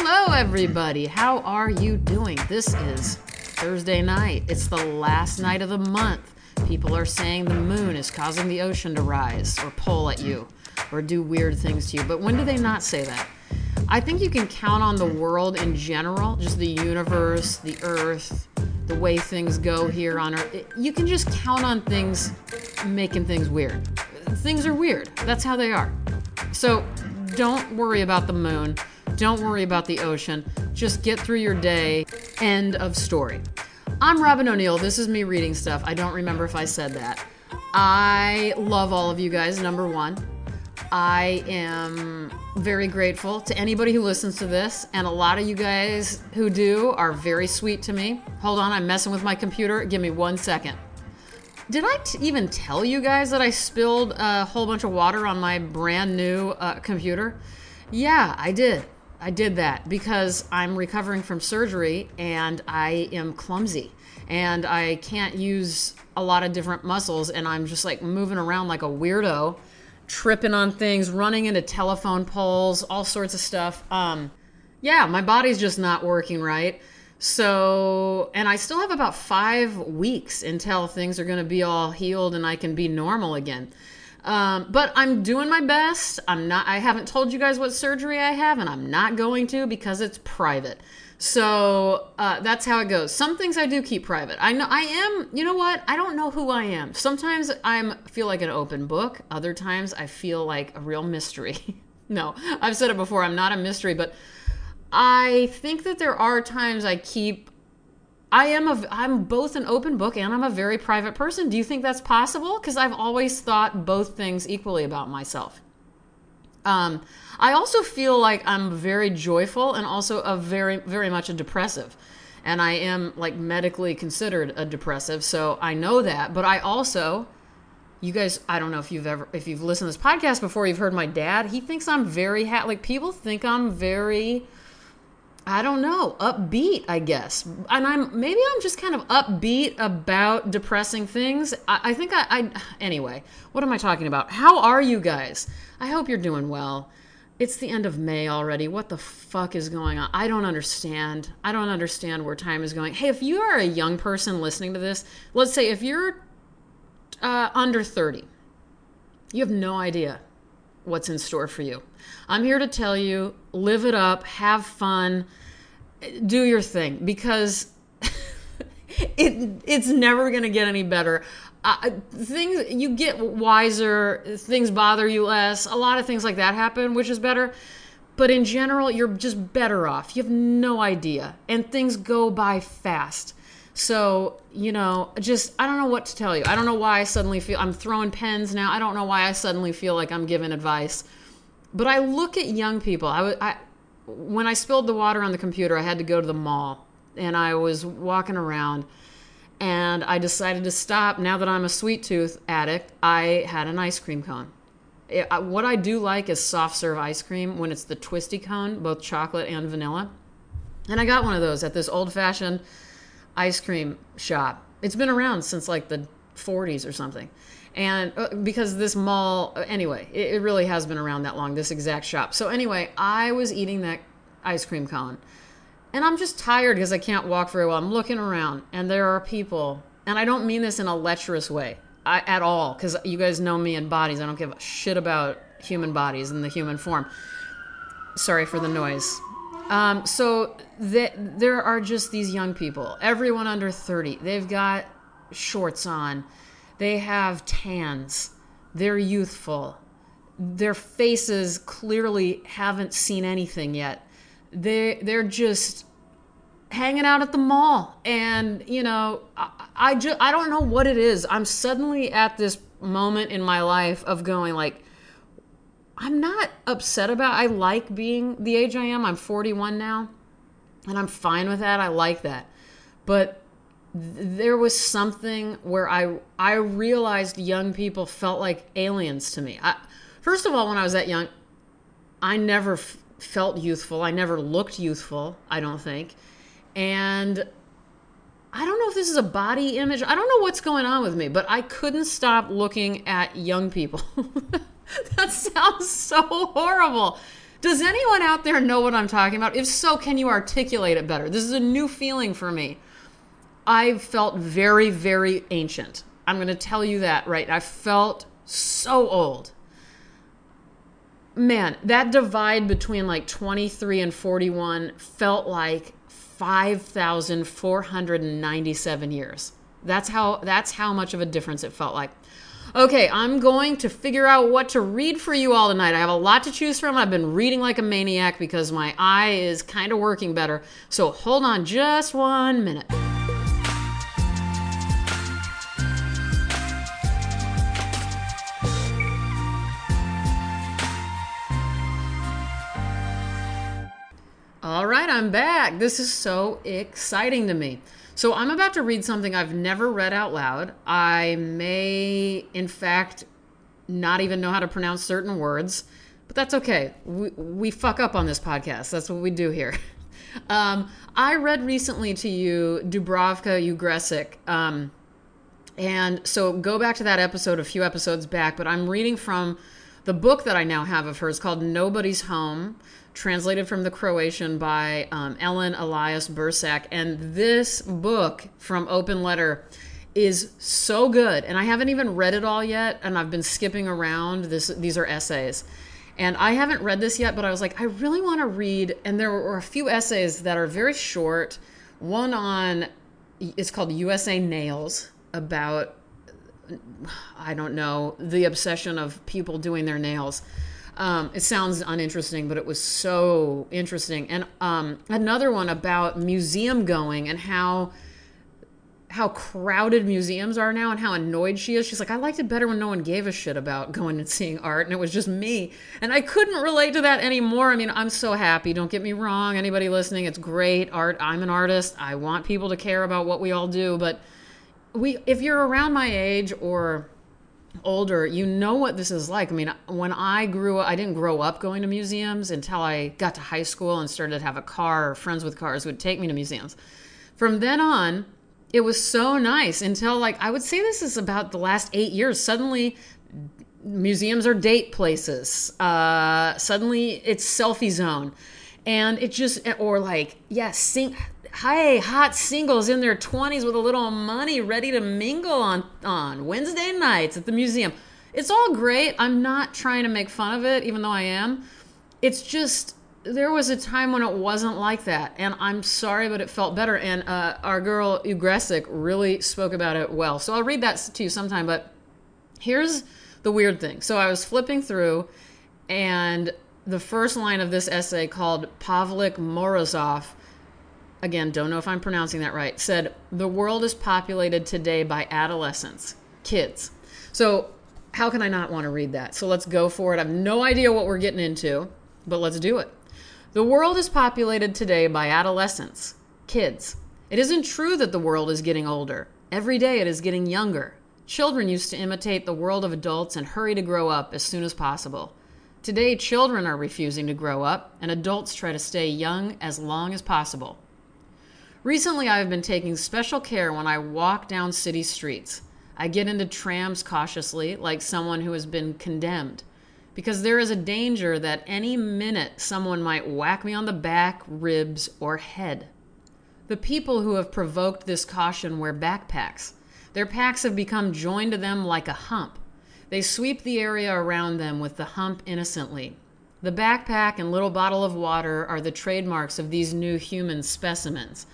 Hello, everybody. How are you doing? This is Thursday night. It's the last night of the month. People are saying the moon is causing the ocean to rise or pull at you or do weird things to you. But when do they not say that? I think you can count on the world in general, just the universe, the earth, the way things go here on earth. You can just count on things making things weird. Things are weird. That's how they are. So don't worry about the moon. Don't worry about the ocean. Just get through your day. End of story. I'm Robyn O'Neil. This is me reading stuff. I don't remember if I said that. I love all of you guys, number one. I am very grateful to anybody who listens to this, and a lot of you guys who do are very sweet to me. Hold on, I'm messing with my computer. Give me one second. Did I t- even tell you guys that I spilled a whole bunch of water on my brand new uh, computer? Yeah, I did. I did that because I'm recovering from surgery and I am clumsy and I can't use a lot of different muscles and I'm just like moving around like a weirdo, tripping on things, running into telephone poles, all sorts of stuff. Um, yeah, my body's just not working right. So, and I still have about five weeks until things are going to be all healed and I can be normal again. Um, but I'm doing my best. I'm not. I haven't told you guys what surgery I have, and I'm not going to because it's private. So uh, that's how it goes. Some things I do keep private. I know I am. You know what? I don't know who I am. Sometimes I feel like an open book. Other times I feel like a real mystery. no, I've said it before. I'm not a mystery, but I think that there are times I keep I am a I'm both an open book and I'm a very private person. Do you think that's possible? Because I've always thought both things equally about myself. Um, I also feel like I'm very joyful and also a very very much a depressive, and I am like medically considered a depressive. So I know that, but I also, you guys, I don't know if you've ever if you've listened to this podcast before, you've heard my dad. He thinks I'm very ha- like people think I'm very I don't know, upbeat, I guess. And I'm maybe I'm just kind of upbeat about depressing things. I, I think I, I, anyway, what am I talking about? How are you guys? I hope you're doing well. It's the end of May already. What the fuck is going on? I don't understand. I don't understand where time is going. Hey, if you are a young person listening to this, let's say if you're uh, under 30, you have no idea what's in store for you. I'm here to tell you live it up, have fun, do your thing because it it's never going to get any better. Uh, things you get wiser, things bother you less. A lot of things like that happen, which is better. But in general, you're just better off. You have no idea, and things go by fast. So, you know, just I don't know what to tell you. I don't know why I suddenly feel I'm throwing pens now. I don't know why I suddenly feel like I'm giving advice. But I look at young people. I, I when I spilled the water on the computer, I had to go to the mall and I was walking around and I decided to stop. Now that I'm a sweet tooth addict, I had an ice cream cone. It, what I do like is soft serve ice cream when it's the twisty cone, both chocolate and vanilla. And I got one of those at this old fashioned ice cream shop. It's been around since like the 40s or something. And uh, because this mall, uh, anyway, it, it really has been around that long, this exact shop. So, anyway, I was eating that ice cream cone. And I'm just tired because I can't walk very well. I'm looking around and there are people, and I don't mean this in a lecherous way I, at all because you guys know me and bodies. I don't give a shit about human bodies and the human form. Sorry for the noise. Um, so the, there are just these young people, everyone under 30. They've got shorts on, they have tans, they're youthful, their faces clearly haven't seen anything yet. They they're just hanging out at the mall, and you know, I, I just I don't know what it is. I'm suddenly at this moment in my life of going like I'm not upset about. I like being the age I am. I'm 41 now, and I'm fine with that. I like that. But there was something where I I realized young people felt like aliens to me. I, first of all, when I was that young, I never f- felt youthful. I never looked youthful. I don't think, and I don't know if this is a body image. I don't know what's going on with me, but I couldn't stop looking at young people. that sounds so horrible. Does anyone out there know what I'm talking about? If so, can you articulate it better? This is a new feeling for me. I felt very, very ancient. I'm going to tell you that, right? I felt so old. Man, that divide between like 23 and 41 felt like 5,497 years. That's how that's how much of a difference it felt like. Okay, I'm going to figure out what to read for you all tonight. I have a lot to choose from. I've been reading like a maniac because my eye is kind of working better. So hold on just one minute. I'm back. This is so exciting to me. So, I'm about to read something I've never read out loud. I may, in fact, not even know how to pronounce certain words, but that's okay. We, we fuck up on this podcast. That's what we do here. Um, I read recently to you Dubravka Ugresic. Um, and so go back to that episode a few episodes back, but I'm reading from the book that I now have of hers called Nobody's Home translated from the Croatian by um, Ellen Elias-Bursać. And this book from Open Letter is so good. And I haven't even read it all yet, and I've been skipping around. This these are essays. And I haven't read this yet, but I was like, I really want to read. And there were a few essays that are very short. One on, it's called USA Nails, about, I don't know, the obsession of people doing their nails. Um, it sounds uninteresting, but it was so interesting. And um, another one about museum going and how how crowded museums are now and how annoyed she is. She's like, I liked it better when no one gave a shit about going and seeing art and it was just me. And I couldn't relate to that anymore. I mean, I'm so happy. Don't get me wrong. Anybody listening, it's great art. I'm an artist. I want people to care about what we all do, but we if you're around my age or older, you know what this is like. I mean, when I grew up, I didn't grow up going to museums until I got to high school and started to have a car or friends with cars would take me to museums. From then on, it was so nice until like I would say this is about the last eight years. Suddenly, museums are date places. Uh, suddenly, it's selfie zone, and it just or like yeah, sing hey, hot singles in their 20s with a little money ready to mingle on, on Wednesday nights at the museum. It's all great. I'm not trying to make fun of it, even though I am. It's just, there was a time when it wasn't like that. And I'm sorry, but it felt better. And uh, our girl Ugresic really spoke about it well. So I'll read that to you sometime. But here's the weird thing. So I was flipping through, and the first line of this essay called Pavlik Morozov again, don't know if I'm pronouncing that right, said, The world is populated today by adolescents, kids. So, how can I not want to read that? So, let's go for it. I have no idea what we're getting into, but let's do it. The world is populated today by adolescents, kids. It isn't true that the world is getting older. Every day it is getting younger. Children used to imitate the world of adults and hurry to grow up as soon as possible. Today, children are refusing to grow up, and adults try to stay young as long as possible. Recently, I have been taking special care when I walk down city streets. I get into trams cautiously, like someone who has been condemned, because there is a danger that any minute someone might whack me on the back, ribs, or head. The people who have provoked this caution wear backpacks. Their packs have become joined to them like a hump. They sweep the area around them with the hump innocently. The backpack and little bottle of water are the trademarks of these new human specimens.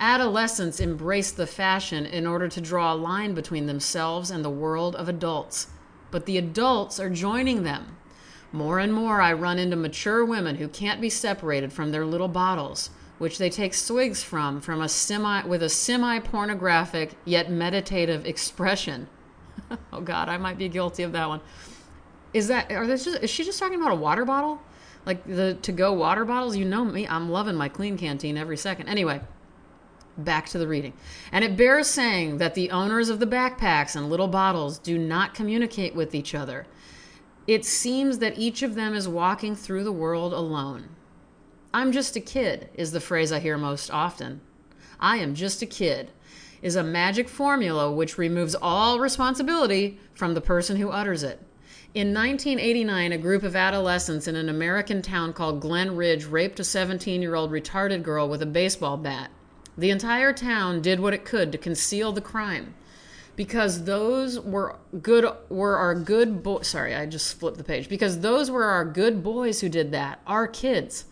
Adolescents embrace the fashion in order to draw a line between themselves and the world of adults. But the adults are joining them. More and more, I run into mature women who can't be separated from their little bottles, which they take swigs from, from a semi with a semi-pornographic yet meditative expression. oh God, I might be guilty of that one. Is that are this just, is she just talking about a water bottle? Like the to-go water bottles? You know me, I'm loving my clean canteen every second. Anyway, Back to the reading. And it bears saying that the owners of the backpacks and little bottles do not communicate with each other. It seems that each of them is walking through the world alone. I'm just a kid, is the phrase I hear most often. I am just a kid is a magic formula which removes all responsibility from the person who utters it. In 1989, a group of adolescents in an American town called Glen Ridge raped a 17 year old retarded girl with a baseball bat. The entire town did what it could to conceal the crime because those were good were our good boys sorry i just flipped the page. Because those were our good boys who did that our kids.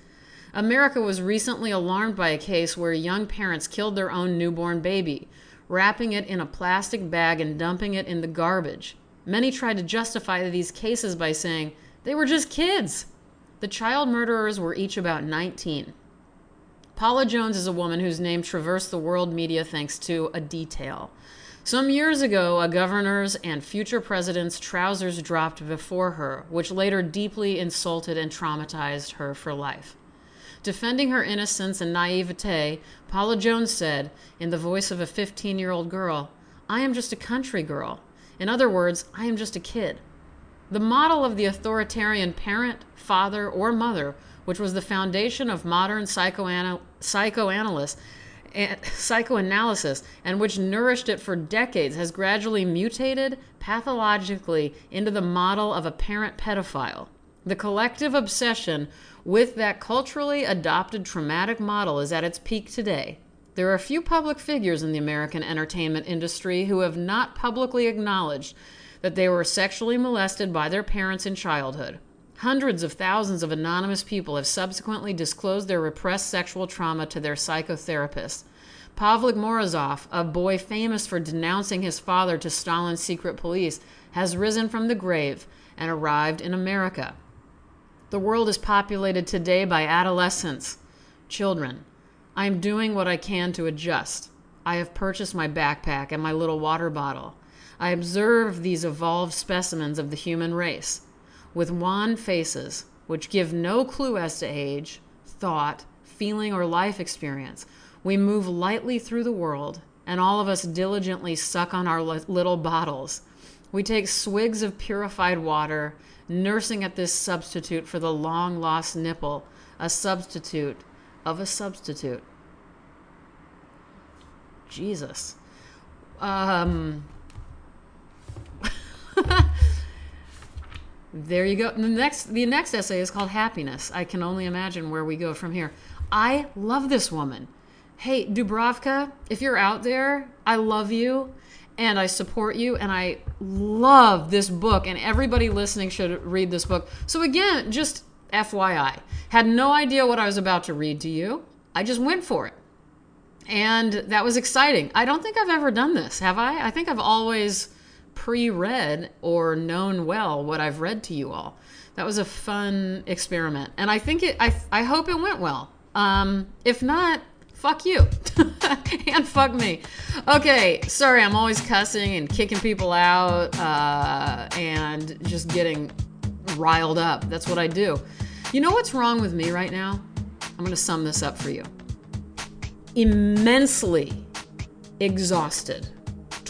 America was recently alarmed by a case where young parents killed their own newborn baby wrapping it in a plastic bag and dumping it in the garbage. Many tried to justify these cases by saying they were just kids. The child murderers were each about 19 paula jones is a woman whose name traversed the world media thanks to a detail some years ago, a governor's and future president's trousers dropped before her, which later deeply insulted and traumatized her for life. Defending her innocence and naivete, Paula Jones said, in the voice of a 15 year old girl, I am just a country girl. In other words, I am just a kid. The model of the authoritarian parent, father, or mother, which was the foundation of modern psychoanal- psychoanalysts, psychoanalysis and which nourished it for decades has gradually mutated pathologically into the model of a parent pedophile. The collective obsession with that culturally adopted traumatic model is at its peak today. There are few public figures in the American entertainment industry who have not publicly acknowledged that they were sexually molested by their parents in childhood. Hundreds of thousands of anonymous people have subsequently disclosed their repressed sexual trauma to their psychotherapists. Pavlik Morozov, a boy famous for denouncing his father to Stalin's secret police, has risen from the grave and arrived in America. The world is populated today by adolescents, children. I am doing what I can to adjust. I have purchased my backpack and my little water bottle. I observe these evolved specimens of the human race with wan faces, which give no clue as to age, thought, feeling, or life experience. We move lightly through the world, and all of us diligently suck on our little bottles. We take swigs of purified water, nursing at this substitute for the long lost nipple, a substitute of a substitute. Jesus. Um, There you go. The next the next essay is called Happiness. I can only imagine where we go from here. I love this woman. Hey, Dubravka, if you're out there, I love you and I support you and I love this book and everybody listening should read this book. So again, just FYI, had no idea what I was about to read to you. I just went for it. And that was exciting. I don't think I've ever done this, have I? I think I've always pre read or known well what I've read to you all. That was a fun experiment. And I think it, I, I hope it went well. Um, if not, fuck you. and fuck me. Okay, sorry, I'm always cussing and kicking people out uh, and just getting riled up. That's what I do. You know what's wrong with me right now? I'm to sum this up for you. Immensely exhausted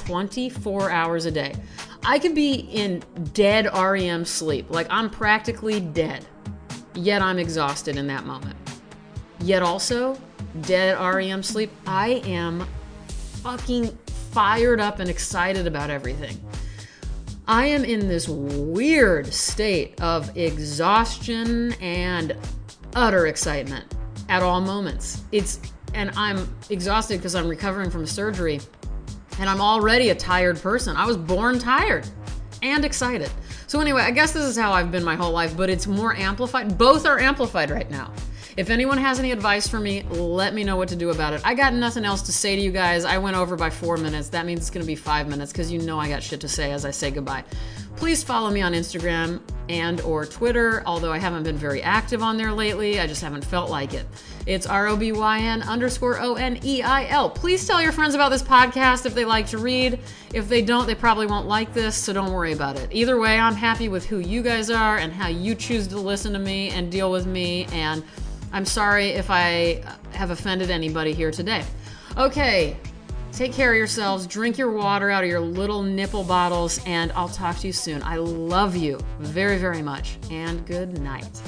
24 hours a day. I can be in dead REM sleep, like I'm practically dead, yet I'm exhausted in that moment. Yet also, dead REM sleep, I am fucking fired up and excited about everything. I am in this weird state of exhaustion and utter excitement at all moments. It's and I'm exhausted because I'm recovering from surgery and I'm already a tired person. I was born tired and excited. So, anyway, I guess this is how I've been my whole life, but it's more amplified. Both are amplified right now. If anyone has any advice for me, let me know what to do about it. I got nothing else to say to you guys. I went over by four minutes. That means it's going to be five minutes because you know I got shit to say as I say goodbye. Please follow me on Instagram and or Twitter, although I haven't been very active on there lately. I just haven't felt like it. It's R-O-B-Y-N underscore O-N-E-I-L. Please tell your friends about this podcast if they like to read. If they don't, they probably won't like this, so don't worry about it. Either way, I'm happy with who you guys are and how you choose to listen to me and deal with me and I'm sorry if I have offended anybody here today. Okay, take care of yourselves. Drink your water out of your little nipple bottles, and I'll talk to you soon. I love you very, very much, and good night.